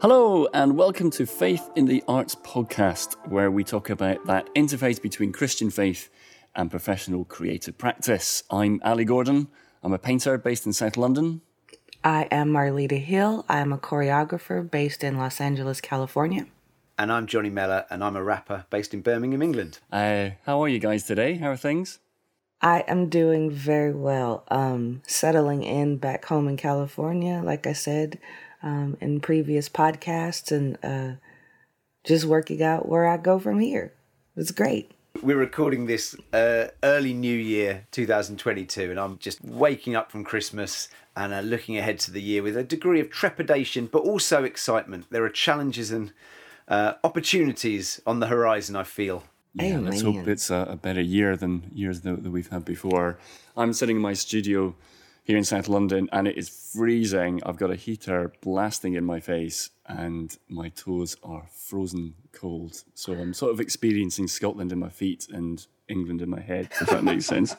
Hello, and welcome to Faith in the Arts podcast, where we talk about that interface between Christian faith and professional creative practice. I'm Ali Gordon. I'm a painter based in South London. I am Marlita Hill. I am a choreographer based in Los Angeles, California. And I'm Johnny Meller, and I'm a rapper based in Birmingham, England. Uh, how are you guys today? How are things? I am doing very well. Um, settling in back home in California, like I said, um, in previous podcasts and uh, just working out where I go from here. It's great. We're recording this uh, early New Year 2022, and I'm just waking up from Christmas and uh, looking ahead to the year with a degree of trepidation, but also excitement. There are challenges and uh, opportunities on the horizon, I feel. Yeah, let's hope it's a, a, better year than years that, that we've had before. I'm sitting in my studio here in South London, and it is freezing. I've got a heater blasting in my face, and my toes are frozen cold. So I'm sort of experiencing Scotland in my feet and England in my head, if that makes sense.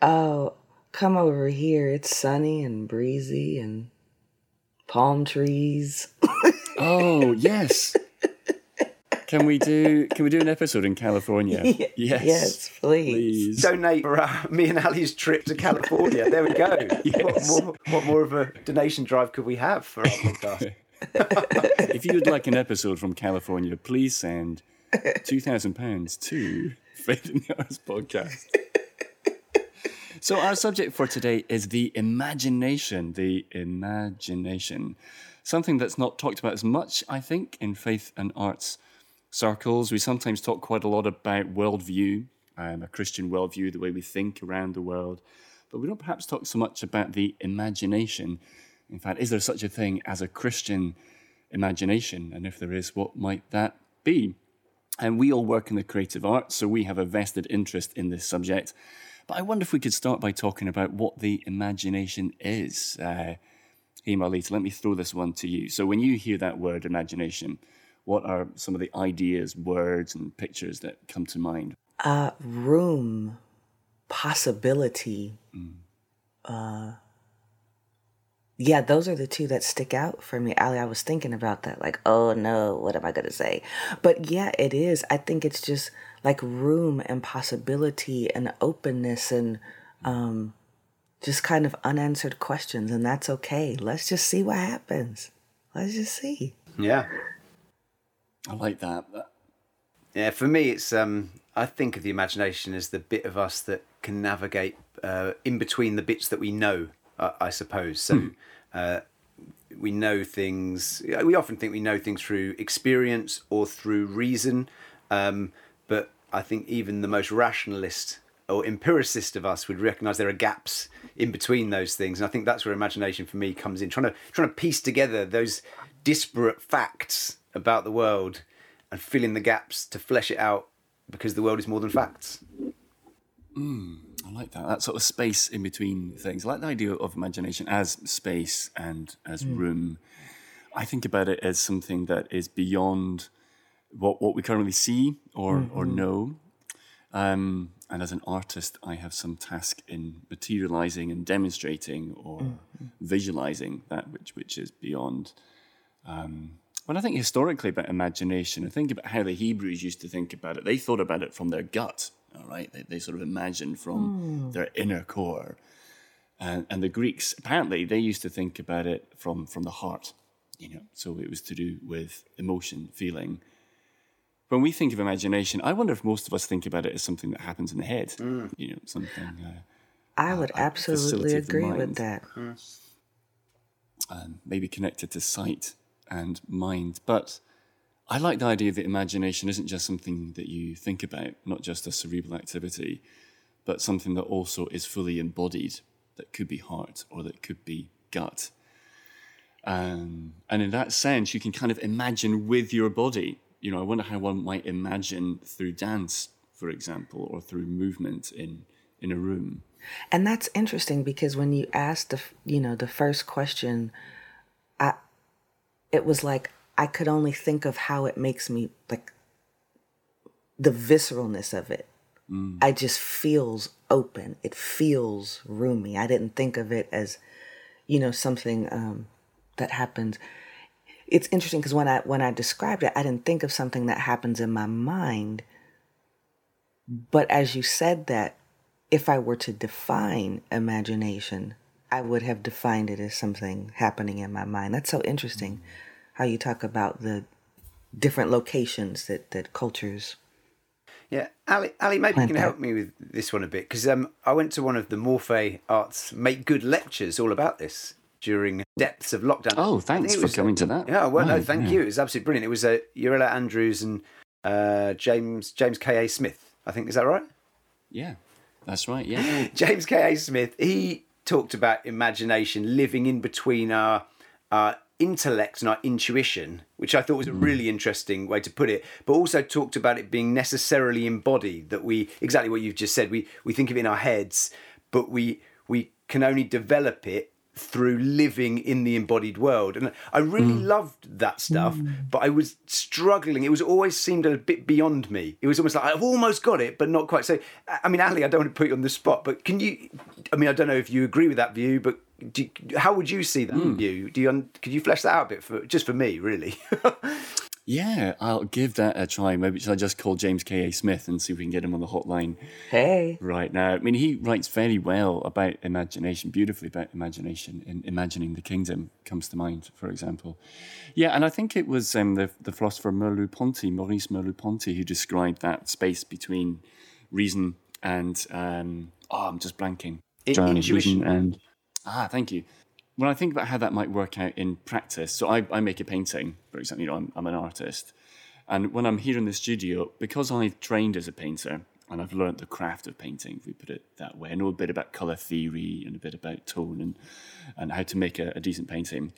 Oh, come over here. It's sunny and breezy and palm trees. oh, yes. Can we do Can we do an episode in California? yes, yes, please. please. Donate for uh, me and Ali's trip to California. There we go. yes. what, more, what more of a donation drive could we have for our podcast? if you would like an episode from California, please send two thousand pounds to Faith in the Arts podcast. So our subject for today is the imagination. The imagination, something that's not talked about as much, I think, in faith and arts circles. We sometimes talk quite a lot about worldview, um, a Christian worldview, the way we think around the world, but we don't perhaps talk so much about the imagination. In fact, is there such a thing as a Christian imagination? And if there is, what might that be? And we all work in the creative arts, so we have a vested interest in this subject. But I wonder if we could start by talking about what the imagination is. Uh, hey, Marlita, let me throw this one to you. So when you hear that word imagination, what are some of the ideas, words, and pictures that come to mind? Uh, room, possibility. Mm. Uh, yeah, those are the two that stick out for me. Ali, I was thinking about that. Like, oh no, what am I going to say? But yeah, it is. I think it's just like room and possibility and openness and um, just kind of unanswered questions. And that's okay. Let's just see what happens. Let's just see. Yeah. I like that. Yeah, for me, it's um, I think of the imagination as the bit of us that can navigate uh, in between the bits that we know. Uh, I suppose so. Hmm. Uh, we know things. We often think we know things through experience or through reason, um, but I think even the most rationalist or empiricist of us would recognise there are gaps in between those things, and I think that's where imagination for me comes in. Trying to trying to piece together those disparate facts about the world and fill in the gaps to flesh it out because the world is more than facts. Mm, I like that. That sort of space in between things. I like the idea of imagination as space and as mm. room. I think about it as something that is beyond what, what we currently see or, mm-hmm. or know. Um, and as an artist, I have some task in materializing and demonstrating or mm-hmm. visualizing that which, which is beyond. Um, when I think historically about imagination, I think about how the Hebrews used to think about it. They thought about it from their gut, all right? They, they sort of imagined from mm. their inner core. And, and the Greeks, apparently, they used to think about it from, from the heart, you know, so it was to do with emotion, feeling. When we think of imagination, I wonder if most of us think about it as something that happens in the head, mm. you know, something. Uh, I would uh, absolutely agree with that. Mm. Um, maybe connected to sight and mind. But I like the idea that imagination isn't just something that you think about, not just a cerebral activity, but something that also is fully embodied, that could be heart or that could be gut. Um, and in that sense, you can kind of imagine with your body. You know, I wonder how one might imagine through dance, for example, or through movement in in a room. And that's interesting because when you ask the you know the first question, it was like I could only think of how it makes me like the visceralness of it. Mm. I just feels open. It feels roomy. I didn't think of it as, you know, something um, that happened. it's interesting because when I when I described it, I didn't think of something that happens in my mind. But as you said that, if I were to define imagination, I would have defined it as something happening in my mind. That's so interesting how you talk about the different locations that, that cultures. Yeah, Ali, Ali maybe you can help me with this one a bit because um, I went to one of the Morphe Arts Make Good lectures all about this during depths of lockdown. Oh, thanks for coming to that. Yeah, well, no, thank yeah. you. It was absolutely brilliant. It was uh, Urella Andrews and uh, James James K A Smith. I think is that right? Yeah, that's right. Yeah, James K A Smith. He talked about imagination living in between our our intellect and our intuition, which I thought was a hmm. really interesting way to put it, but also talked about it being necessarily embodied, that we exactly what you've just said, we we think of it in our heads, but we we can only develop it through living in the embodied world. And I really mm. loved that stuff, mm. but I was struggling. It was always seemed a bit beyond me. It was almost like I've almost got it, but not quite. So, I mean, Ali, I don't want to put you on the spot, but can you? I mean, I don't know if you agree with that view, but you, how would you see that mm. view? Do you? Could you flesh that out a bit for just for me, really? Yeah, I'll give that a try. Maybe should I just call James K. A. Smith and see if we can get him on the hotline? Hey. Right now. I mean, he writes very well about imagination, beautifully about imagination. and Imagining the Kingdom comes to mind, for example. Yeah, and I think it was um, the, the philosopher Merleau-Ponty, Maurice Merleau-Ponty, who described that space between reason and, um, oh, I'm just blanking. Intuition. and, ah, thank you when I think about how that might work out in practice, so I, I make a painting, for example, you know, I'm, I'm an artist. And when I'm here in the studio, because I've trained as a painter and I've learned the craft of painting, if we put it that way, I know a bit about colour theory and a bit about tone and, and how to make a, a decent painting.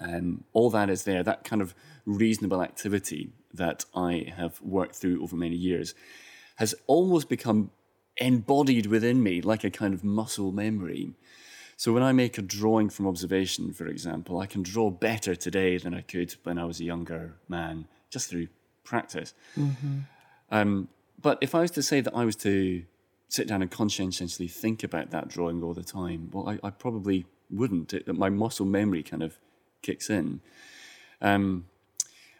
Um, all that is there, that kind of reasonable activity that I have worked through over many years has almost become embodied within me like a kind of muscle memory. So when I make a drawing from observation, for example, I can draw better today than I could when I was a younger man, just through practice. Mm-hmm. Um, but if I was to say that I was to sit down and conscientiously think about that drawing all the time, well, I, I probably wouldn't. It, my muscle memory kind of kicks in. Um,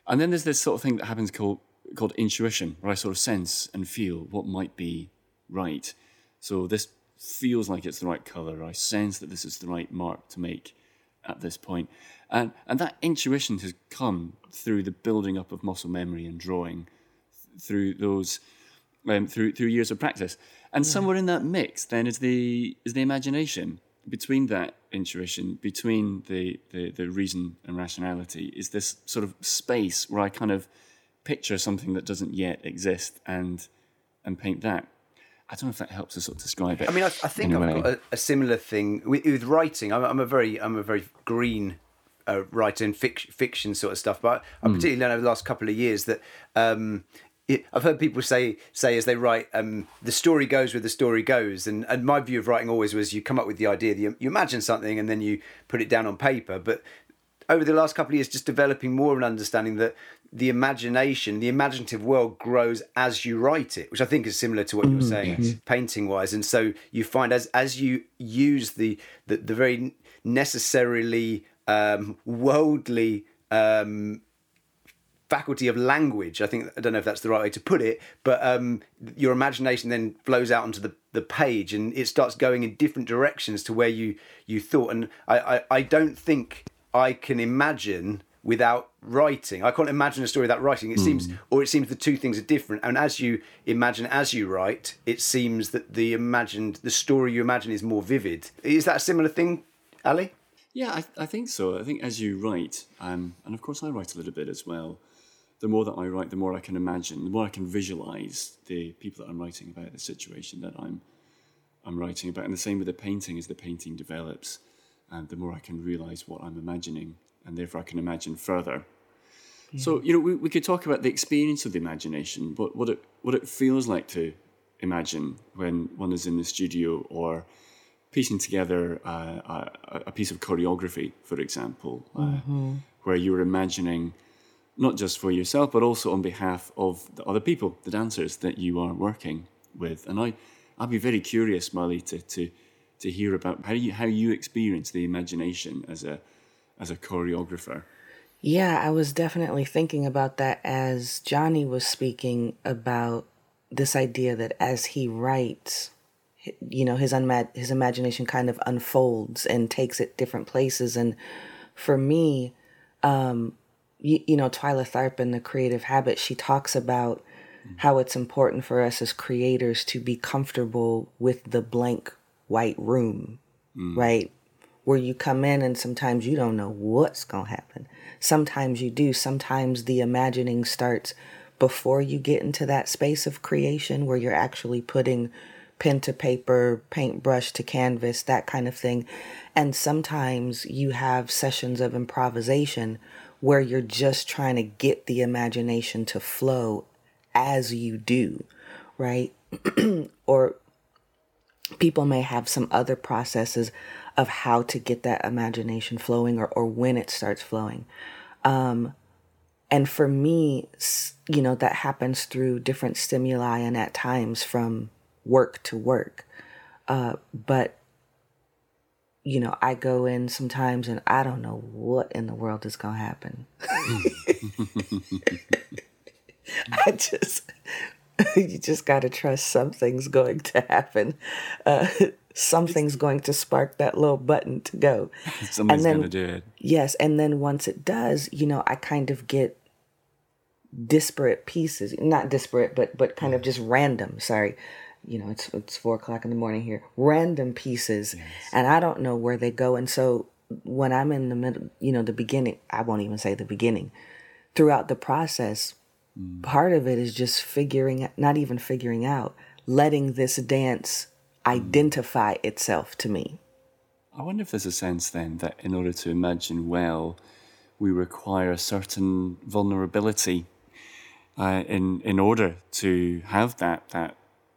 and then there's this sort of thing that happens called called intuition, where I sort of sense and feel what might be right. So this feels like it's the right color. I sense that this is the right mark to make at this point. And, and that intuition has come through the building up of muscle memory and drawing through those um, through through years of practice. And yeah. somewhere in that mix then is the is the imagination. Between that intuition, between the, the, the reason and rationality, is this sort of space where I kind of picture something that doesn't yet exist and and paint that. I don't know if that helps to sort of describe it. I mean, I, I think I've got a, a, similar thing with, with writing. I'm, I'm, a very, I'm a very green uh, writer in fic, fiction sort of stuff, but I mm. particularly learned over the last couple of years that um, I've heard people say say as they write, um, the story goes where the story goes, and and my view of writing always was you come up with the idea, you, you imagine something, and then you put it down on paper, but over the last couple of years just developing more of an understanding that the imagination, the imaginative world grows as you write it, which I think is similar to what you were mm, saying, painting wise. And so you find as as you use the the, the very necessarily um, worldly um, faculty of language. I think I don't know if that's the right way to put it, but um, your imagination then flows out onto the, the page and it starts going in different directions to where you you thought. And I, I, I don't think I can imagine without writing. I can't imagine a story without writing. It mm. seems, or it seems the two things are different. And as you imagine, as you write, it seems that the imagined, the story you imagine is more vivid. Is that a similar thing, Ali? Yeah, I, I think so. I think as you write, um, and of course I write a little bit as well. The more that I write, the more I can imagine, the more I can visualize the people that I'm writing about, the situation that I'm I'm writing about. And the same with the painting as the painting develops, and the more I can realize what I'm imagining and therefore I can imagine further. Yeah. So you know, we, we could talk about the experience of the imagination, what what it what it feels like to imagine when one is in the studio or piecing together uh, a, a, piece of choreography, for example, uh, mm-hmm. where you're imagining not just for yourself but also on behalf of the other people, the dancers that you are working with. And I, I'd be very curious, Molly, to to to hear about how you how you experience the imagination as a as a choreographer? Yeah, I was definitely thinking about that as Johnny was speaking about this idea that as he writes, you know, his unma- his imagination kind of unfolds and takes it different places. And for me, um, you, you know, Twyla Tharp in The Creative Habit, she talks about how it's important for us as creators to be comfortable with the blank white room, right? Where you come in and sometimes you don't know what's going to happen. Sometimes you do. Sometimes the imagining starts before you get into that space of creation where you're actually putting pen to paper, paintbrush to canvas, that kind of thing. And sometimes you have sessions of improvisation where you're just trying to get the imagination to flow as you do, right? or people may have some other processes of how to get that imagination flowing or, or when it starts flowing. Um, and for me, you know, that happens through different stimuli and at times from work to work. Uh, but, you know, I go in sometimes and I don't know what in the world is going to happen. I just, you just got to trust something's going to happen. Uh, something's going to spark that little button to go. Somebody's going to do it. Yes, and then once it does, you know, I kind of get disparate pieces. Not disparate, but but kind of mm. just random. Sorry, you know, it's it's four o'clock in the morning here. Random pieces, and I don't know where they go. And so when I'm in the middle, you know, the beginning, I won't even say the beginning. Throughout the process, mm. part of it is just figuring, not even figuring out, letting this dance identify itself to me. I wonder if there's a sense then that in order to imagine well, we require a certain vulnerability uh, in in order to have that that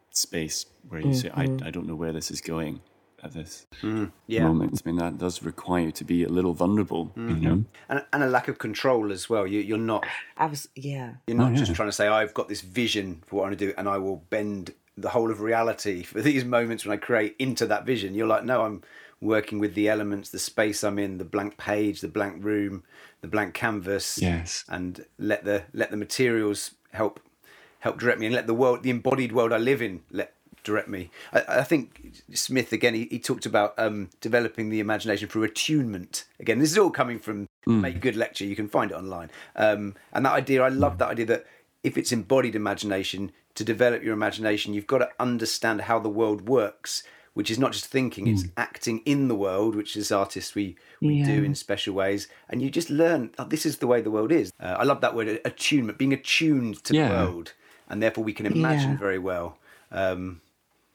space where you say, I, mm-hmm. I don't know where this is going at this mm, Yeah. moment. I mean, that does require you to be a little vulnerable, you mm-hmm. know? And, and a lack of control as well. You, you're not I was, yeah. You're not Oh, just yeah. trying to say, I've got this vision for what I want to do and I will bend the whole of reality for these moments when I create into that vision. You're like, no, I'm working with the elements, the space I'm in, the blank page, the blank room, the blank canvas. Yes. And let the let the materials help help direct me and let the world the embodied world I live in let direct me. I, I think Smith again he, he talked about um, developing the imagination through attunement. Again, this is all coming from Make Good Lecture. You can find it online. Um, and that idea, I love that idea that if it's embodied imagination, to develop your imagination, you've got to understand how the world works, which is not just thinking, it's acting in the world, which as artists we, we do in special ways. And you just learn, oh, this is the way the world is. Uh, I love that word, attunement, being attuned to Yeah. the world. And therefore we can imagine Yeah. very well. Um,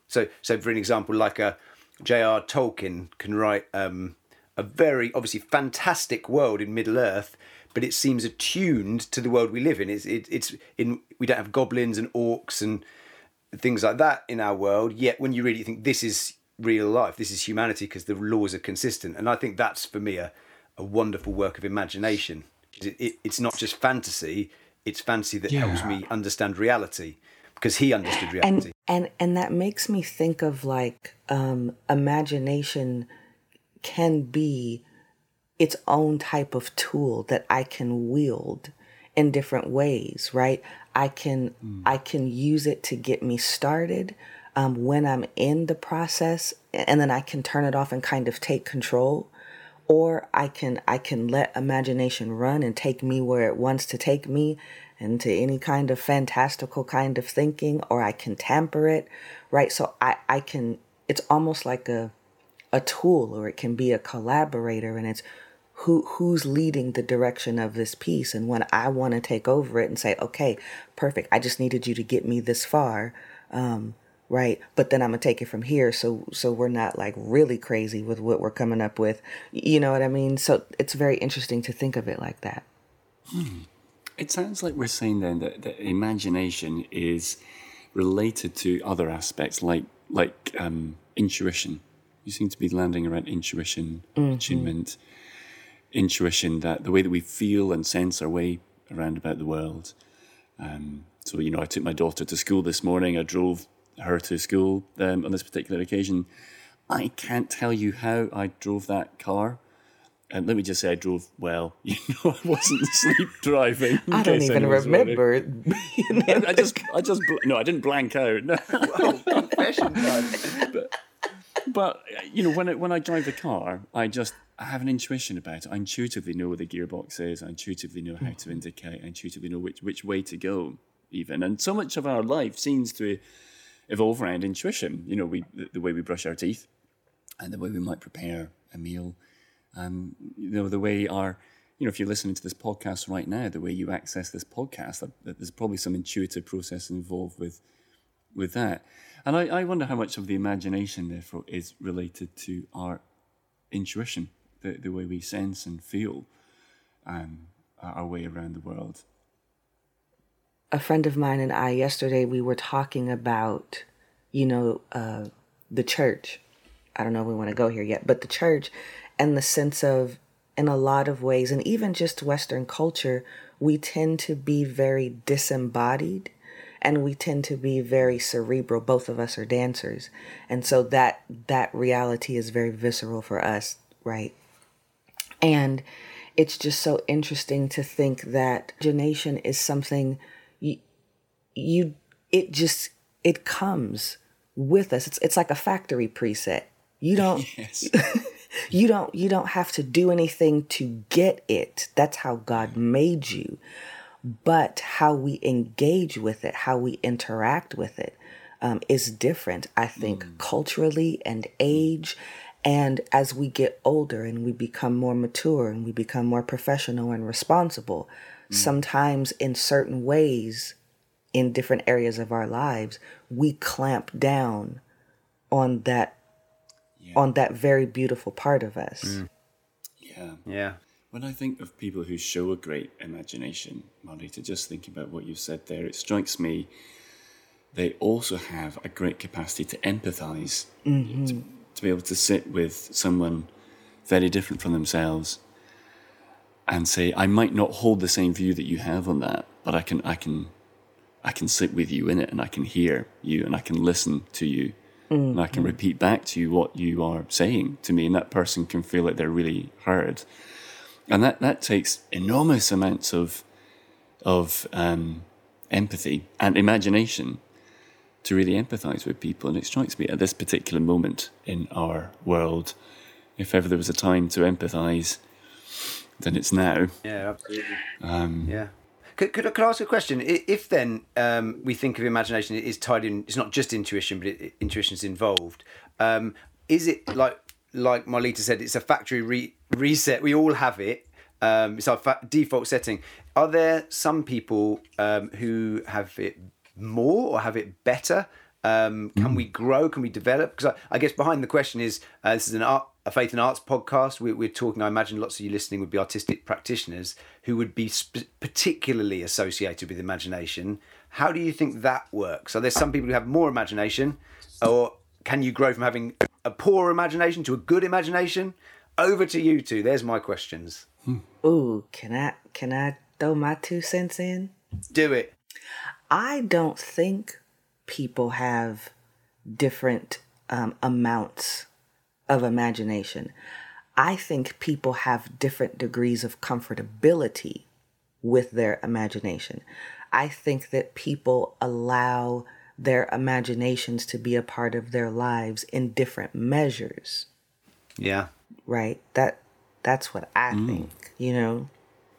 so, so for an example, like a J.R. Tolkien can write um, a very obviously fantastic world in Middle Earth, but it seems attuned to the world we live in. It's it, it's in we don't have goblins and orcs and things like that in our world. Yet when you read it, think this is real life, this is humanity because the laws are consistent. And I think that's for me a, a wonderful work of imagination. It, it, it's not just fantasy; it's fantasy that helps me understand reality because he understood and reality. and and that makes me think of like um imagination can be its own type of tool that I can wield in different ways, right? I can I can use it to get me started um, when I'm in the process, and then I can turn it off and kind of take control, or I can I can let imagination run and take me where it wants to take me into any kind of fantastical kind of thinking, or I can tamper it, right? So I I can it's almost like a a tool or it can be a collaborator and it's who who's leading the direction of this piece? And when i want to take over it and say okay perfect i just needed you to get me this far um, right? But then i'm gonna take it from here. So so we're not like really crazy with what we're coming up with. You know what i mean? So it's very interesting to think of it like that. It sounds like we're saying then that, that imagination is related to other aspects like like um, intuition. You seem to be landing around intuition, attunement, intuition that the way that we feel and sense our way around about the world. Um, so you know, I took my daughter to school this morning. I drove her to school um, on this particular occasion. I can't tell you how I drove that car. and let me just say, I drove well. You know, I wasn't sleep driving. I don't even anyone's remember. being I just, I just, bl- no, I didn't blank out. No. Confession time. But you know, when I, when I drive the car, I just I have an intuition about it. I intuitively know where the gearbox is. I intuitively know how to indicate. I intuitively know which which way to go. Even and so much of our life seems to evolve around intuition. You know, we the, the way we brush our teeth, and the way we might prepare a meal. Um, you know, the way our you know, if you're listening to this podcast right now, the way you access this podcast, there's probably some intuitive process involved with with that. And I, I wonder how much of the imagination, therefore, is related to our intuition, the, the way we sense and feel um, our way around the world. a friend of mine and I yesterday we were talking about, you know, uh, the church. I don't know if we want to go here yet, but the church and the sense of, in a lot of ways, and even just Western culture, we tend to be very disembodied and we tend to be very cerebral. Both of us are dancers. And so that that reality is very visceral for us, right? And it's just so interesting to think that imagination is something you, you it just it comes with us. It's it's like a factory preset. You don't Yes. you don't you don't have to do anything to get it. That's how God made you. But how we engage with it, how we interact with it, um, is different. I think mm. culturally and age, and as we get older and we become more mature and we become more professional and responsible, mm. sometimes in certain ways, in different areas of our lives, we clamp down on that on that very beautiful part of us. Mm. yeah. Yeah. When I think of people who show a great imagination, Marlita, just thinking about what you've said there, it strikes me they also have a great capacity to empathize, mm-hmm. to, to be able to sit with someone very different from themselves and say, I might not hold the same view that you have on that, but I can, I can, I can sit with you in it, and I can hear you, and I can listen to you, and I can mm-hmm. repeat back to you what you are saying to me, and that person can feel like they're really heard and that that takes enormous amounts of of um, empathy and imagination to really empathize with people. And it strikes me at this particular moment in our world, if ever there was a time to empathize, then it's now. Yeah, absolutely. Um, Yeah. Could, could, I- could I ask a question? If then um, we think of imagination, it is tied in. It's not just intuition, but it, intuition is involved. Um, is it like like Marlita said? It's a factory re- reset. We all have it. Um, it's our fa- default setting. Are there some people um, who have it more or have it better? Um, can we grow? Can we develop? Because I, I guess behind the question is uh, this is an art, a faith and arts podcast. We, we're talking. I imagine lots of you listening would be artistic practitioners who would be sp- particularly associated with imagination. How do you think that works? Are there some people who have more imagination, or can you grow from having a poor imagination to a good imagination? Over to you two. There's my questions. Ooh, can I can I throw my two cents in? Do it. I don't think people have different um, amounts of imagination. I think people have different degrees of comfortability with their imagination. I think that people allow their imaginations to be a part of their lives in different measures, Yeah. right? That that's what I mm. think, you know.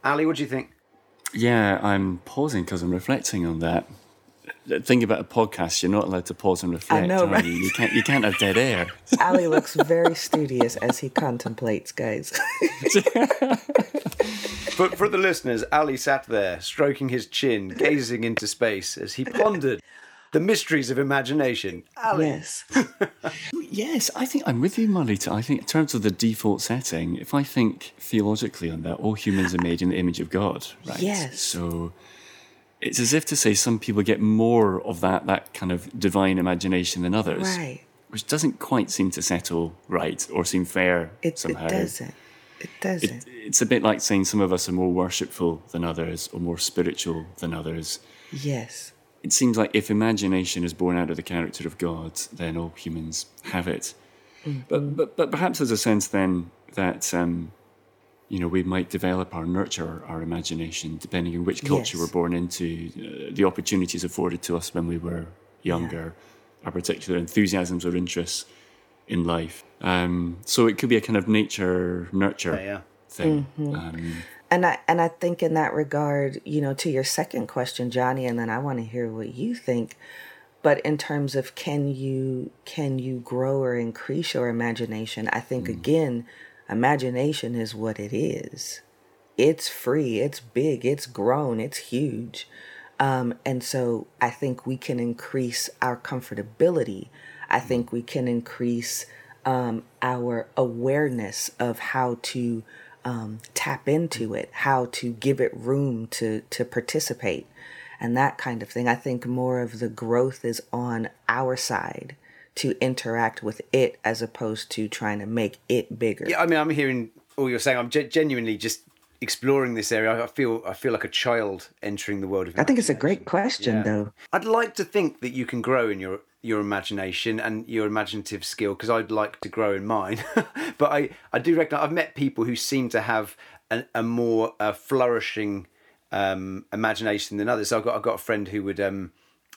Ali, what do you think? Yeah, I'm pausing because I'm reflecting on that. The thing about a podcast, you're not allowed to pause and reflect. I know, right? you? you can't. You can't have dead air. Ali looks very studious as he contemplates, guys. But for the listeners, Ali sat there, stroking his chin, gazing into space as he pondered the mysteries of imagination. Alice. yes. Yes, I think I'm with you, Marlita. I think in terms of the default setting, if I think theologically on that, all humans are made in the image of God, right? Yes. So it's as if to say some people get more of that that kind of divine imagination than others, Right. which doesn't quite seem to settle right or seem fair It, it doesn't. It doesn't. It, it's a bit like saying some of us are more worshipful than others or more spiritual than others. yes. It seems like if imagination is born out of the character of God, then all humans have it. But, but but perhaps there's a sense then that um, you know, we might develop or nurture our imagination depending on which culture Yes. we're born into, uh, the opportunities afforded to us when we were younger, our particular enthusiasms or interests in life. Um, so it could be a kind of nature nurture Yeah, yeah. thing. Mm-hmm. Um, And I and I think in that regard, you know, to your second question, Johnny, and then I want to hear what you think. But in terms of can you can you grow or increase your imagination? I think again, imagination is what it is. It's free, it's big, it's grown, it's huge. Um, and so I think we can increase our comfortability. I think we can increase um, our awareness of how to um, tap into it, how to give it room to to participate, and that kind of thing. I think more of the growth is on our side to interact with it as opposed to trying to make it bigger. Yeah, I mean, I'm hearing all you're saying. I'm ge- genuinely just exploring this area. I feel I feel like a child entering the world of. I think it's a great question, Yeah. though. I'd like to think that you can grow in your your imagination and your imaginative skill because I'd like to grow in mine. but I I do reckon I've met people who seem to have an, a more uh, flourishing um, imagination than others. So I've got I've got a friend who would um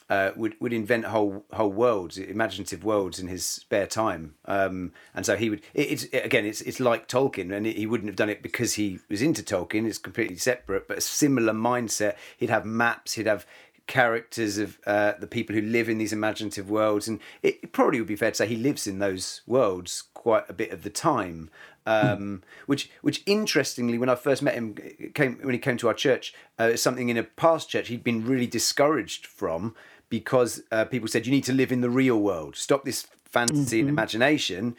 uh, would would invent whole whole worlds, imaginative worlds in his spare time. Um, and so he would. It, it's again, it's it's like Tolkien, and he wouldn't have done it because he was into Tolkien. It's completely separate, but a similar mindset. He'd have maps. He'd have characters of uh, the people who live in these imaginative worlds, and it, it probably would be fair to say he lives in those worlds quite a bit of the time. Um, which, which interestingly, when I first met him, came when he came to our church, uh, something in a past church he'd been really discouraged from because uh, people said you need to live in the real world, stop this fantasy and imagination,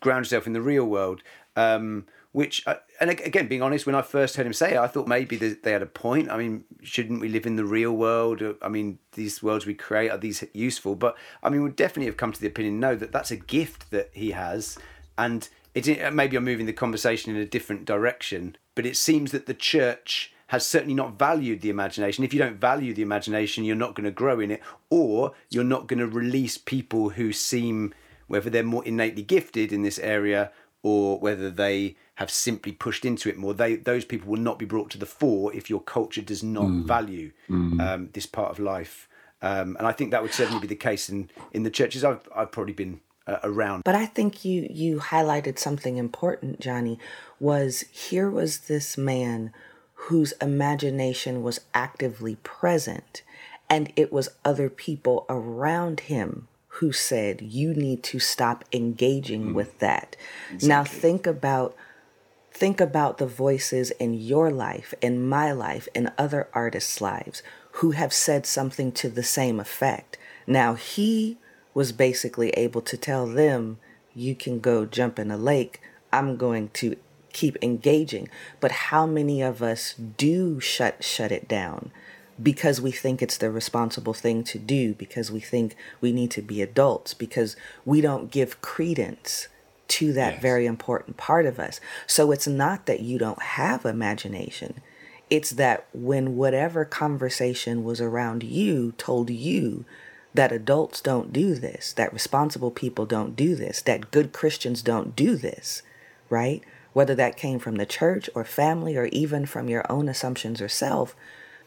ground yourself in the real world. Um, which, uh, and again, being honest, when I first heard him say it, I thought maybe they had a point. I mean, shouldn't we live in the real world? Uh, I mean, these worlds we create are these useful? But I mean, we definitely have come to the opinion no that that's a gift that he has, and it maybe I'm moving the conversation in a different direction. But it seems that the church has certainly not valued the imagination. If you don't value the imagination, you're not going to grow in it, or you're not going to release people who seem whether they're more innately gifted in this area or whether they have simply pushed into it more. They those people will not be brought to the fore if your culture does not value um, this part of life. Um, and I think that would certainly be the case in in the churches I've I've probably been uh, around. But I think you you highlighted something important, Johnny. Was here was this man whose imagination was actively present, and it was other people around him who said, "You need to stop engaging with that." Now think about think about the voices in your life, in my life, in other artists' lives who have said something to the same effect. Now, he was basically able to tell them, you can go jump in a lake. I'm going to keep engaging. But how many of us do shut shut it down because we think it's the responsible thing to do, because we think we need to be adults, because we don't give credence to that Yes. very important part of us. So it's not that you don't have imagination. It's that when whatever conversation was around you told you that adults don't do this, that responsible people don't do this, that good Christians don't do this, right? Whether that came from the church or family or even from your own assumptions or self,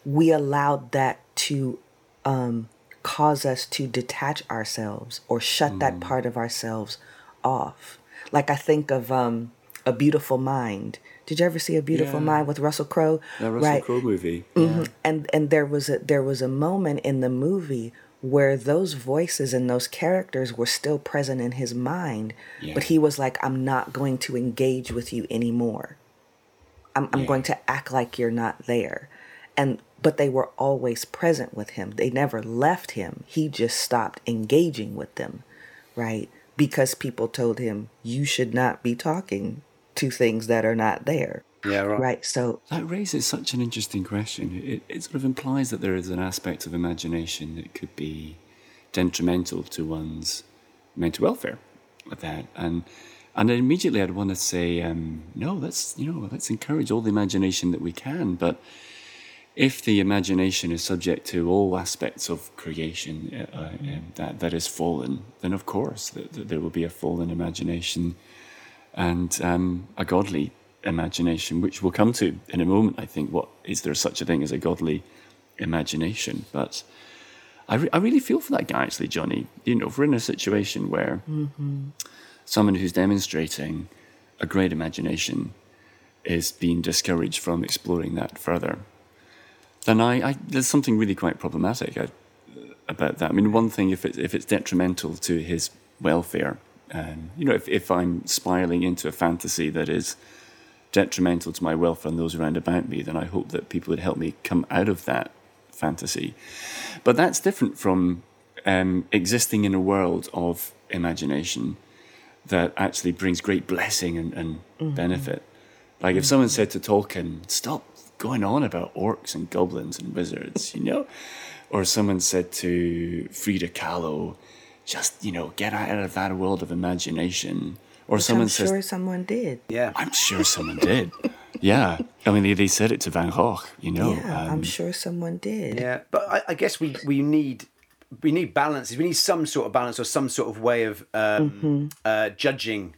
we allowed that to um, cause us to detach ourselves or shut that part of ourselves off. Like I think of um, A Beautiful Mind. Did you ever see A Beautiful Yeah. Mind with Russell Crowe? the Russell Crowe movie. Mhm. And and there was a there was a moment in the movie where those voices and those characters were still present in his mind, Yeah. but he was like, "I'm not going to engage with you anymore. I'm I'm going to act like you're not there." And but they were always present with him. They never left him. He just stopped engaging with them, right? Because people told him, "You should not be talking to things that are not there." Yeah, right. Right? So That raises such an interesting question. It, it sort of implies that there is an aspect of imagination that could be detrimental to one's mental welfare. With that, and and immediately I'd want to say, um, no, let's you know, let's encourage all the imagination that we can. But if the imagination is subject to all aspects of creation uh, uh, um, that that is fallen, then of course th- th- there will be a fallen imagination and um, a godly imagination, which we'll come to in a moment. I think what is there such a thing as a godly imagination? But I, re- I really feel for that guy actually, Johnny. You know, if we're in a situation where mm-hmm. someone who's demonstrating a great imagination is being discouraged from exploring that further, then I, I there's something really quite problematic I, about that. I mean, one thing if it, if it's detrimental to his welfare, um, you know, if, if I'm spiraling into a fantasy that is detrimental to my welfare and those around about me, then I hope that people would help me come out of that fantasy. But that's different from um, existing in a world of imagination that actually brings great blessing and, and mm-hmm. benefit. Like if someone said to Tolkien, stop going on about orcs and goblins and wizards, you know, or someone said to Frida Kahlo, just, you know, get out of that world of imagination or Which someone I'm says, sure someone did. Yeah. I'm sure someone did. Yeah. I mean, they, they said it to Van Gogh, you know. Yeah, um, I'm sure someone did. Yeah. But I, I, guess we, we need. We need balances. We need some sort of balance or some sort of way of um, mm-hmm. uh, judging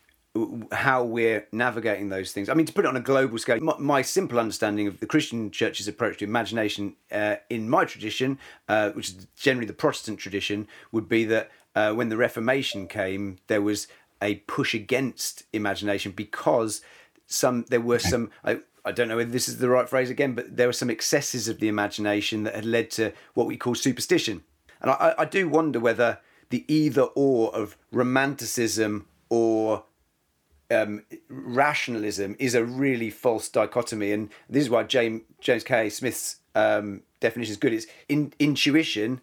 how we're navigating those things. I mean, to put it on a global scale, my, my simple understanding of the Christian church's approach to imagination uh, in my tradition, uh, which is generally the Protestant tradition, would be that uh, when the Reformation came, there was a push against imagination because some there were some I, I don't know whether this is the right phrase again, but there were some excesses of the imagination that had led to what we call superstition. And I, I do wonder whether the either or of romanticism or um, rationalism is a really false dichotomy. And this is why James, James K. Smith's um, definition is good. It's in, intuition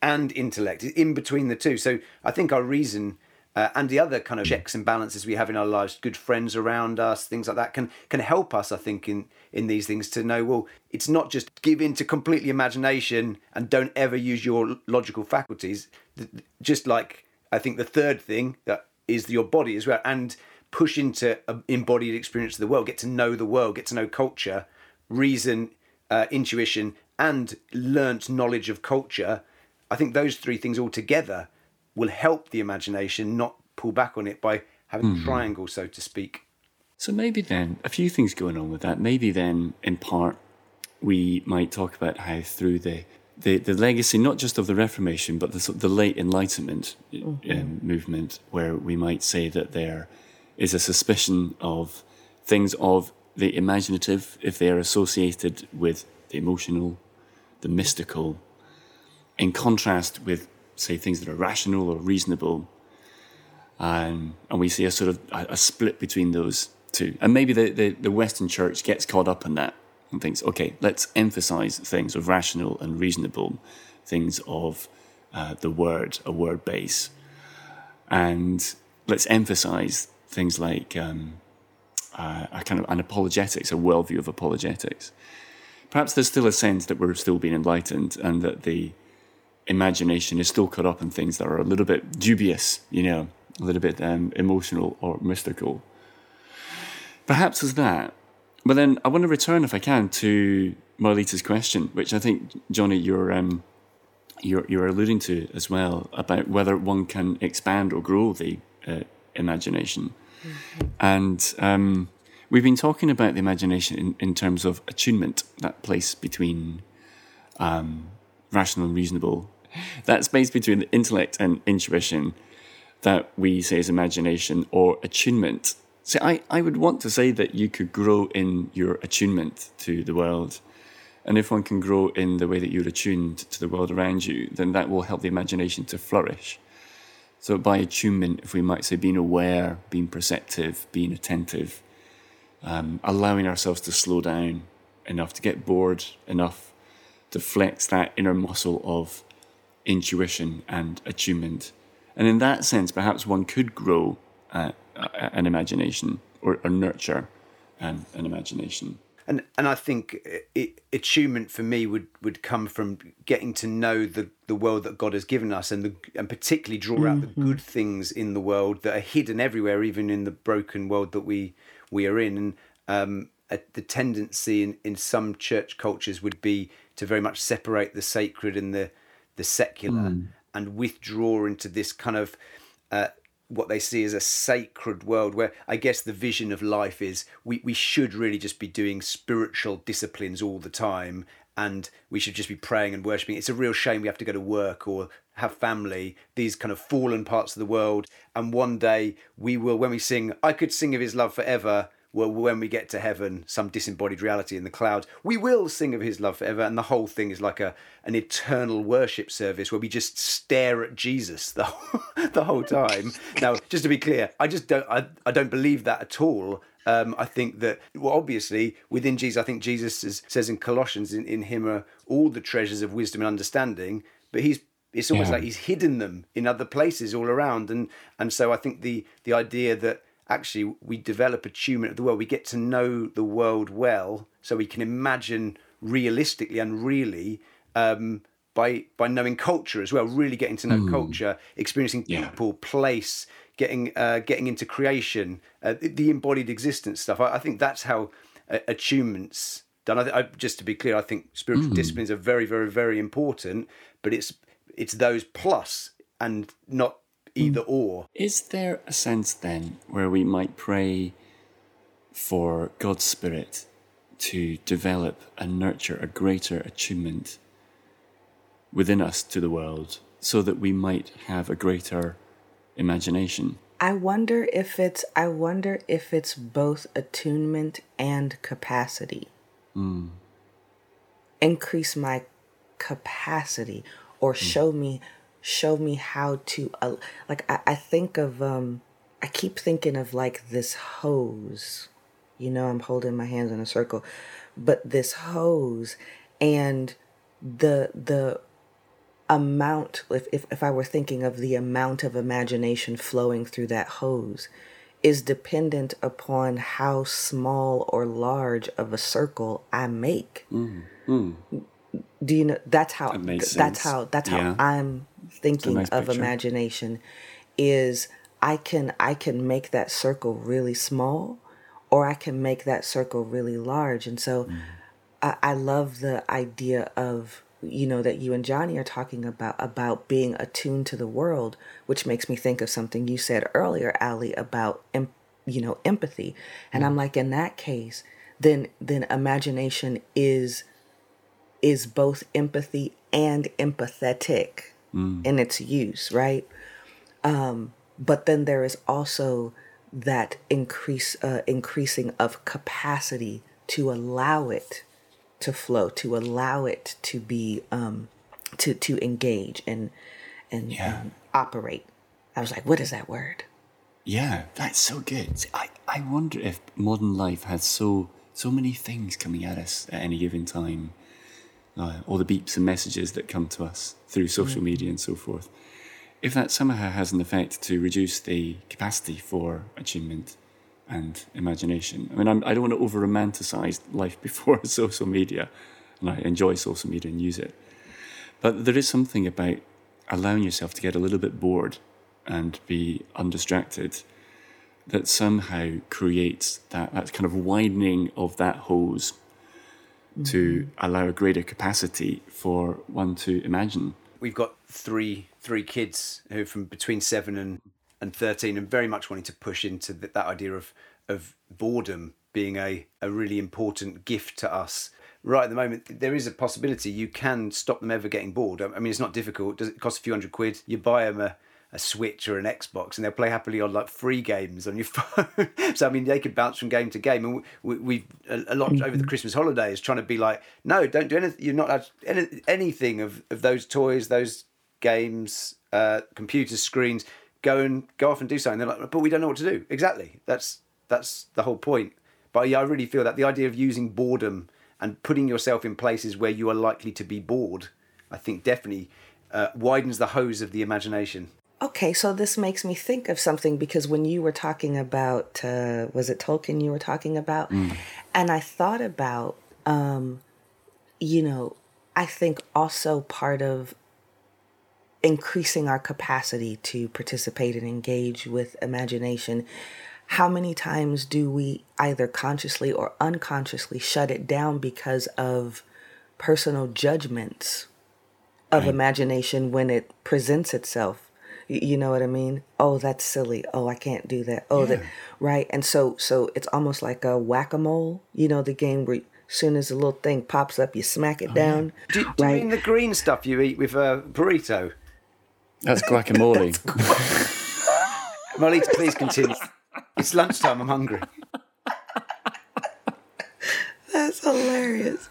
and intellect, in between the two. So I think our reason uh, and the other kind of checks and balances we have in our lives, good friends around us, things like that, can can help us. I think in in these things to know well, it's not just give in to completely imagination and don't ever use your logical faculties. Just like I think the third thing that is your body as well, and push into embodied experience of the world, get to know the world, get to know culture, reason, uh, intuition, and learnt knowledge of culture. I think those three things all together will help the imagination not pull back on it by having mm. a triangle, so to speak. So maybe then, a few things going on with that. Maybe then, in part, we might talk about how through the the, the legacy, not just of the Reformation, but the, the late Enlightenment mm-hmm. um, movement, where we might say that there is a suspicion of things of the imaginative, if they are associated with the emotional, the mystical, in contrast with say things that are rational or reasonable. Um, and we see a sort of a, a, split between those two. And maybe the, the, the Western church gets caught up in that and thinks, okay, let's emphasize things of rational and reasonable, things of uh, the word, a word base. And let's emphasize things like um, uh, a kind of an apologetics, a worldview of apologetics. Perhaps there's still a sense that we're still being enlightened and that the imagination is still caught up in things that are a little bit dubious, you know, a little bit um, emotional or mystical. Perhaps as that. But then I want to return, if I can, to Marlita's question, which I think, Johnny, you're, um, you're, you're alluding to as well, about whether one can expand or grow the uh, imagination. Mm-hmm. And um, we've been talking about the imagination in, in terms of attunement, that place between um, rational and reasonable. That space between the intellect and intuition that we say is imagination or attunement. So I, I would want to say that you could grow in your attunement to the world. And if one can grow in the way that you're attuned to the world around you, then that will help the imagination to flourish. So by attunement, if we might say being aware, being perceptive, being attentive, um, allowing ourselves to slow down enough to get bored enough to flex that inner muscle of intuition and attunement. And in that sense, perhaps one could grow uh, an imagination or, or nurture an, an, imagination. And and I think it, attunement for me would, would come from getting to know the, the world that God has given us and the, and particularly draw mm-hmm. out the mm-hmm. good things in the world that are hidden everywhere, even in the broken world that we we are in. And um, a, the tendency in, in some church cultures would be to very much separate the sacred and the the secular mm. and withdraw into this kind of uh, what they see as a sacred world where I guess the vision of life is we, we should really just be doing spiritual disciplines all the time and we should just be praying and worshiping. It's a real shame we have to go to work or have family, these kind of fallen parts of the world. And one day we will, when we sing, I could sing of his love forever, well, when we get to heaven, some disembodied reality in the cloud, we will sing of his love forever. And the whole thing is like a an eternal worship service where we just stare at Jesus the whole, the whole time. now, just to be clear, I just don't I, I don't believe that at all. Um, I think that, well, obviously, within Jesus, I think Jesus is, says in Colossians, in, in him are all the treasures of wisdom and understanding, but he's it's almost yeah. like he's hidden them in other places all around. And and so I think the the idea that actually we develop attunement of the world. We get to know the world well, so we can imagine realistically and really um, by by knowing culture as well. Really getting to know mm. culture, experiencing yeah. people, place, getting uh, getting into creation, uh, the embodied existence stuff. I, I think that's how uh, attunements done. I, I, just to be clear, I think spiritual mm. disciplines are very, very, very important, but it's it's those plus and not either hmm. or. Is there a sense then where we might pray for God's Spirit to develop and nurture a greater attunement within us to the world so that we might have a greater imagination? I wonder if it's I wonder if it's both attunement and capacity. Mm. Increase my capacity or mm. show me show me how to uh, like I, I think of um I keep thinking of like this hose. You know, I'm holding my hands in a circle, but this hose and the the amount if, if, if I were thinking of the amount of imagination flowing through that hose is dependent upon how small or large of a circle I make. Mm, mm. Do you know that's how that that's how that's yeah. how I'm thinking nice of imagination is I can I can make that circle really small or I can make that circle really large. And so mm. I, I love the idea of you know that you and Johnny are talking about about being attuned to the world, which makes me think of something you said earlier, Ali, about you know empathy. And mm. I'm like, in that case, then then imagination is is both empathy and empathetic mm. in its use, right? Um, but then there is also that increase uh, increasing of capacity to allow it to flow, to allow it to be um, to to engage and and, yeah. and operate. I was like, what is that word? Yeah, that's so good. I, I wonder if modern life has so so many things coming at us at any given time uh, all the beeps and messages that come to us through social mm. media and so forth, if that somehow has an effect to reduce the capacity for achievement and imagination, I mean, I'm, I do not want to over romanticize life before social media, and I enjoy social media and use it. But there is something about allowing yourself to get a little bit bored and be undistracted that somehow creates that, that kind of widening of that hose mm-hmm. to allow a greater capacity for one to imagine. We've got three three kids who from between seven and, and thirteen, and very much wanting to push into the, that idea of of boredom being a, a really important gift to us. Right at the moment, there is a possibility you can stop them ever getting bored. I mean, it's not difficult. Does it cost a few hundred quid? You buy them a a Switch or an Xbox, and they'll play happily on like free games on your phone. so I mean, they could bounce from game to game, and we, we a, a lot over the mm-hmm. Christmas holidays trying to be like, no, don't do anything. You're not any, anything of of those toys, those games, uh, computers, screens. Go and go off and do something. They're like, but we don't know what to do. Exactly. That's that's the whole point. But yeah, I really feel that the idea of using boredom and putting yourself in places where you are likely to be bored, I think definitely uh, widens the hose of the imagination. Okay, so this makes me think of something because when you were talking about, uh, was it Tolkien you were talking about? Mm. And I thought about, um, you know, I think also part of increasing our capacity to participate and engage with imagination. How many times do we either consciously or unconsciously shut it down because of personal judgments of right. imagination when it presents itself? Y- You know what I mean? Oh, that's silly. Oh, I can't do that. Oh, that right. And so, so it's almost like a whack a mole. You know, the game where as soon as a little thing pops up, you smack it down. Do, do right? you mean the green stuff you eat with a burrito? That's guacamole. Molly, please continue. It's lunchtime. I'm hungry. That's hilarious.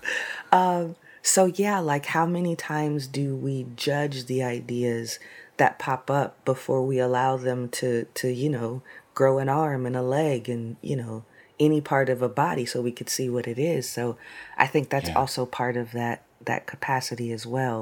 Um, so yeah, like how many times do we judge the ideas that pop up before we allow them to to you know grow an arm and a leg and you know any part of a body so we could see what it is. So I think that's Yeah. also part of that that capacity as well.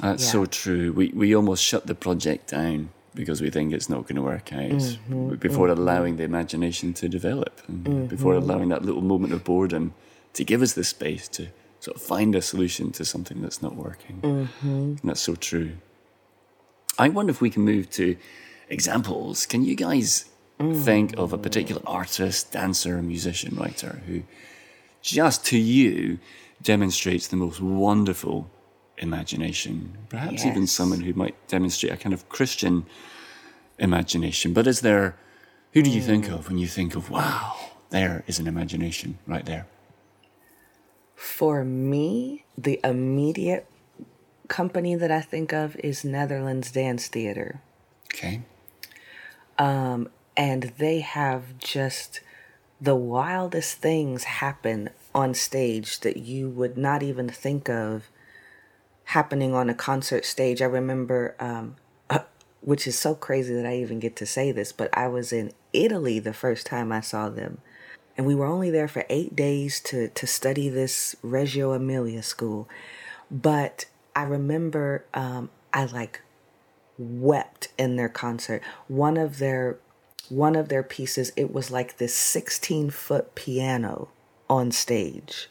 That's Yeah. so true. We we almost shut the project down because we think it's not going to work out Mm-hmm, before allowing the imagination to develop and before Mm-hmm. allowing that little moment of boredom to give us the space to sort of find a solution to something that's not working. Mm-hmm. And that's so true. I wonder if we can move to examples. Can you guys mm. think of a particular artist, dancer, musician, writer who just to you demonstrates the most wonderful imagination? Perhaps even someone who might demonstrate a kind of Christian imagination. But is there, who do you think mm. of when you think of, wow, there is an imagination right there? For me, the immediate company that I think of is Netherlands Dance Theater. Okay. Um, and they have just the wildest things happen on stage that you would not even think of happening on a concert stage. I remember, um, which is so crazy that I even get to say this, but I was in Italy the first time I saw them. And we were only there for eight days to, to study this Reggio Emilia school. But I remember um, I like wept in their concert. One of their one of their pieces, it was like this 16 foot piano on stage.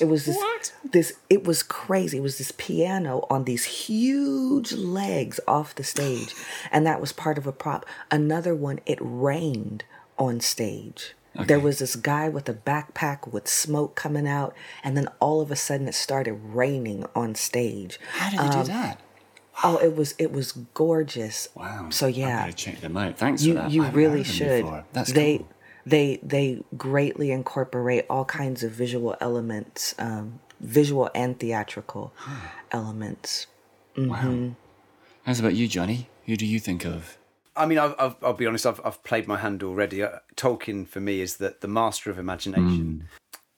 it was this What? this it was crazy. It was this piano on these huge legs off the stage. And that was part of a prop. Another one, it rained on stage. There was this guy with a backpack with smoke coming out, and then all of a sudden it started raining on stage. How did you do that? Oh, it was it was gorgeous. Wow. So yeah, I check them out. Thanks you for that. you really should. That's they cool. they they greatly incorporate all kinds of visual elements, um, visual and theatrical elements. Wow. How's about you, Johnny? Who do you think of? I mean, I've, I've, I'll be honest. I've, I've played my hand already. Uh, Tolkien for me is that the master of imagination.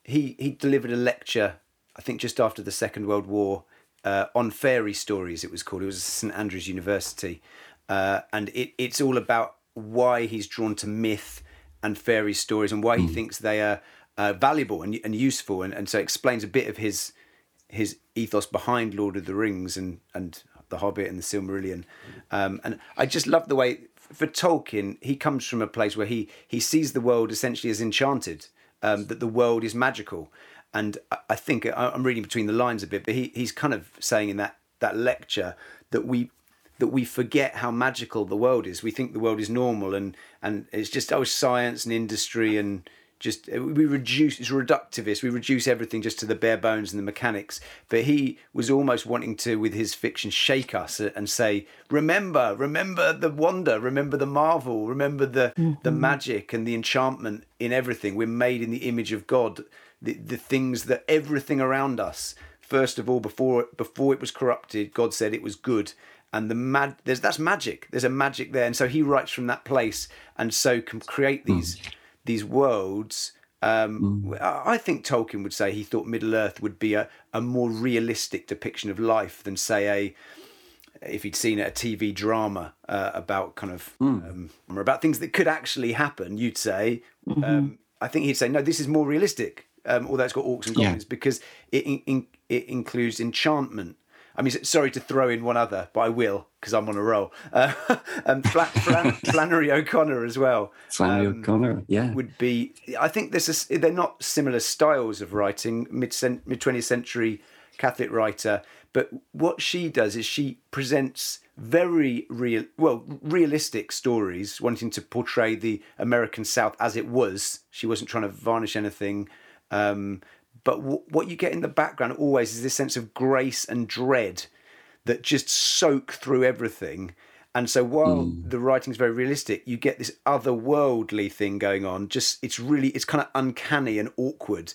He he delivered a lecture, I think, just after the Second World War, uh, on fairy stories. It was called. It was St Andrews University, uh, and it, it's all about why he's drawn to myth and fairy stories and why he thinks they are uh, valuable and, and useful. And, and so it explains a bit of his his ethos behind Lord of the Rings and and The Hobbit and the Silmarillion. Um, and I just love the way for Tolkien he comes from a place where he he sees the world essentially as enchanted, um, that the world is magical. And I, I think I- I'm reading between the lines a bit, but he, he's kind of saying in that that lecture that we that we forget how magical the world is. We think the world is normal and and it's just oh science and industry and just uh, we reduce it's reductivist. We reduce everything just to the bare bones and the mechanics. But he was almost wanting to, with his fiction, shake us and say, "Remember, remember the wonder, remember the marvel, remember the the mm-hmm. magic and the enchantment in everything. We're made in the image of God. The the things that everything around us." First of all, before before it was corrupted, God said it was good, and the mad there's that's magic. There's a magic there, and so he writes from that place, and so can create hmm. these these worlds. Um, I I think Tolkien would say he thought Middle Earth would be a, a more realistic depiction of life than say a if he'd seen a TV drama uh, about kind of um, or about things that could actually happen. You'd say, um, I think he'd say, no, this is more realistic. Um, although it's got orcs and Yeah. goblins because it in, it includes enchantment. I mean, sorry to throw in one other, but I will because I'm on a roll. Uh, and Fla- Flan- Flannery O'Connor as well Flannery um, O'Connor. Yeah. would be. I think this is they're not similar styles of writing. Mid mid twentieth century Catholic writer, but what she does is she presents very real, well, realistic stories, wanting to portray the American South as it was. She wasn't trying to varnish anything. Um, but w- what you get in the background always is this sense of grace and dread that just soak through everything. And so while Mm. the writing's very realistic, you get this otherworldly thing going on. Just it's really it's kind of uncanny and awkward.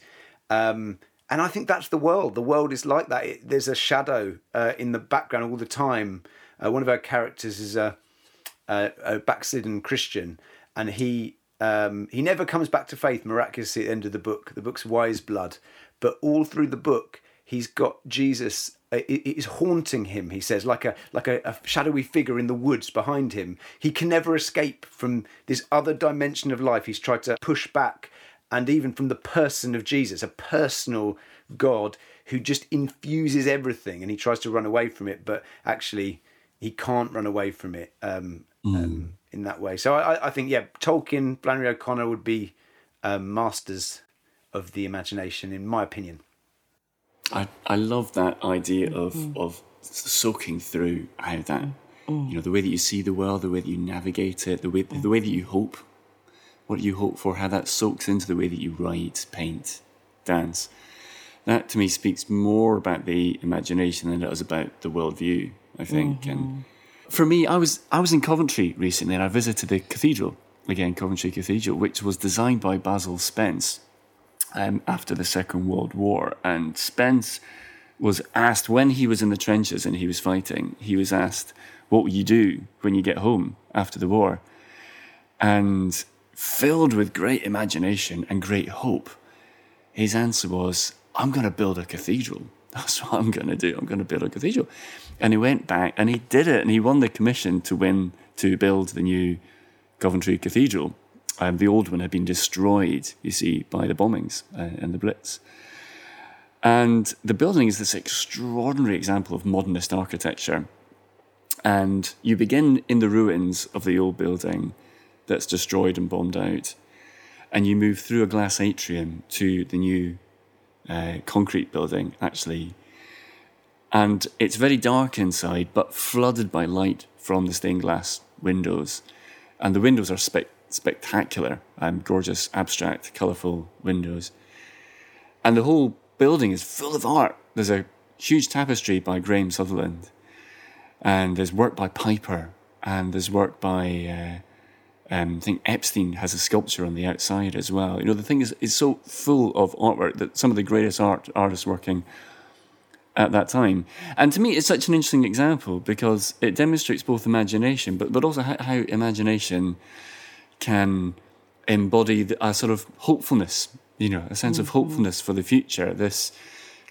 Um, and I think that's the world. The world is like that. It, there's a shadow uh, in the background all the time. Uh, one of our characters is a, a, a backslidden Christian, and he um, he never comes back to faith miraculously at the end of the book. The book's Wise Blood, but all through the book, he's got Jesus. uh, It is haunting him. He says, like a like a, a shadowy figure in the woods behind him. He can never escape from this other dimension of life. He's tried to push back and even from the person of Jesus, a personal God who just infuses everything, and he tries to run away from it, but actually he can't run away from it um, um, in that way. So I, I think, yeah, Tolkien, Flannery O'Connor would be um, masters of the imagination, in my opinion. I, I love that idea of of soaking through how that you know the way that you see the world, the way that you navigate it, the way the way that you hope, what do you hope for, how that soaks into the way that you write, paint, dance. That to me speaks more about the imagination than it does about the worldview. I think, and mm-hmm. for me, I was I was in Coventry recently, and I visited the cathedral again, Coventry Cathedral, which was designed by Basil Spence um, after the Second World War. And Spence was asked when he was in the trenches and he was fighting, he was asked, What will you do when you get home after the war? And filled with great imagination and great hope, his answer was, I'm going to build a cathedral. That's what I'm going to do. I'm going to build a cathedral. And he went back and he did it and he won the commission to win, to build the new Coventry Cathedral. Um, the old one had been destroyed, you see, by the bombings uh, and the Blitz. And the building is this extraordinary example of modernist architecture. And you begin in the ruins of the old building that's destroyed and bombed out. And you move through a glass atrium to the new uh, concrete building, actually. And it's very dark inside, but flooded by light from the stained glass windows. And the windows are spec- spectacular, um, gorgeous, abstract, colourful windows. And the whole building is full of art. There's a huge tapestry by Graham Sutherland, and there's work by Piper, and there's work by, uh, um, I think Epstein has a sculpture on the outside as well. You know, the thing is, is so full of artwork that some of the greatest art artists working at that time. And to me, it's such an interesting example because it demonstrates both imagination, but, but also how, how imagination can embody a sort of hopefulness, you know, a sense of mm-hmm. hopefulness for the future. This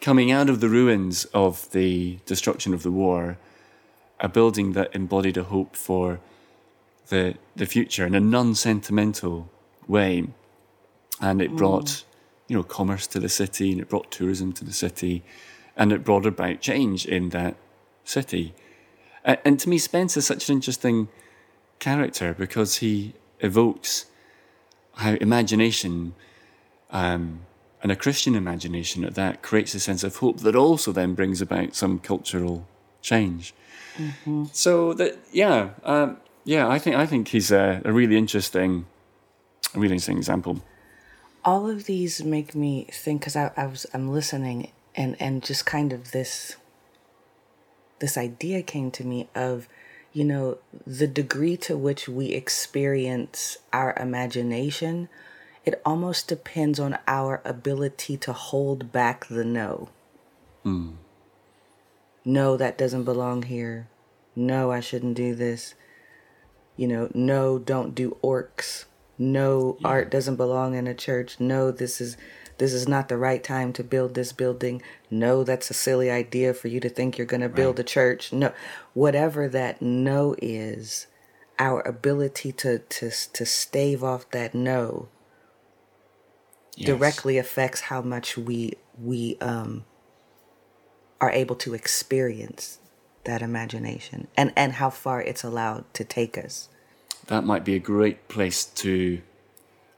coming out of the ruins of the destruction of the war, a building that embodied a hope for the the future in a non-sentimental way, and it brought, mm. you know, commerce to the city, and it brought tourism to the city, and it brought about change in that city. And to me, Spence is such an interesting character because he evokes how imagination, um, and a Christian imagination at that, creates a sense of hope that also then brings about some cultural change. So that, yeah, um, yeah, I think I think he's a, a really interesting, a really interesting example. all of these make me think because I, I was I'm listening and and just kind of this this idea came to me of you know the degree to which we experience our imagination it almost depends on our ability to hold back the no. Hmm. No that doesn't belong here. No i shouldn't do this. You know, no, don't do orcs. No, art doesn't belong in a church. No, this is this is not the right time to build this building. No, that's a silly idea for you to think you're going to build a church. No, whatever that no is, our ability to to to stave off that no Yes. directly affects how much we we um are able to experience that imagination and and how far it's allowed to take us. That might be a great place to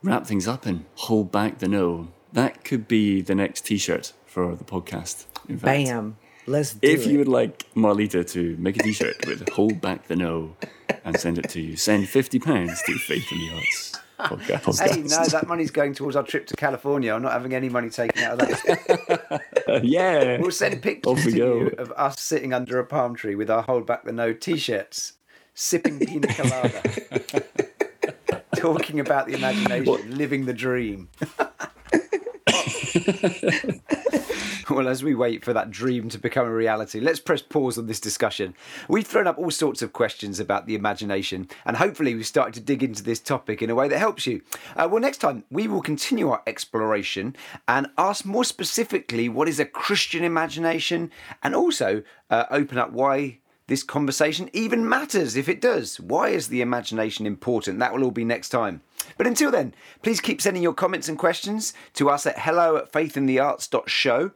wrap things up and hold back the no. That could be the next T-shirt for the podcast. In fact, Bam. Let's do If it. you would like Marlita to make a T-shirt with "Hold Back the No" and send it to you, send fifty pounds to Faith in the Arts. podcast. Hey, no, that money's going towards our trip to California. I'm not having any money taken out of that. Uh, yeah. We'll send Off pictures we to go. you of us sitting under a palm tree with our hold back the no t-shirts, sipping pina colada, talking about the imagination, living the dream. well, as we wait for that dream to become a reality, let's press pause on this discussion. We've thrown up all sorts of questions about the imagination, and hopefully, we've started to dig into this topic in a way that helps you. Uh, well, next time, we will continue our exploration and ask more specifically what is a Christian imagination, and also uh, open up why this conversation even matters if it does. Why is the imagination important? That will all be next time. But until then, please keep sending your comments and questions to us at hello at faithinthearts.show.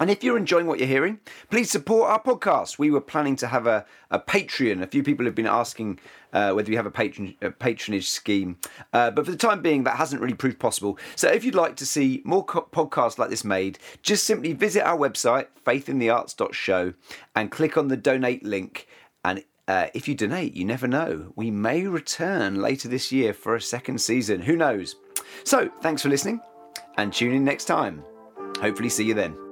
And if you're enjoying what you're hearing, please support our podcast. We were planning to have a, a Patreon. A few people have been asking uh, whether we have a, patron, a patronage scheme. Uh, but for the time being, that hasn't really proved possible. So if you'd like to see more co- podcasts like this made, just simply visit our website, faithinthearts.show, and click on the donate link. Uh, if you donate, you never know. We may return later this year for a second season. Who knows? So thanks for listening and tune in next time. Hopefully, see you then.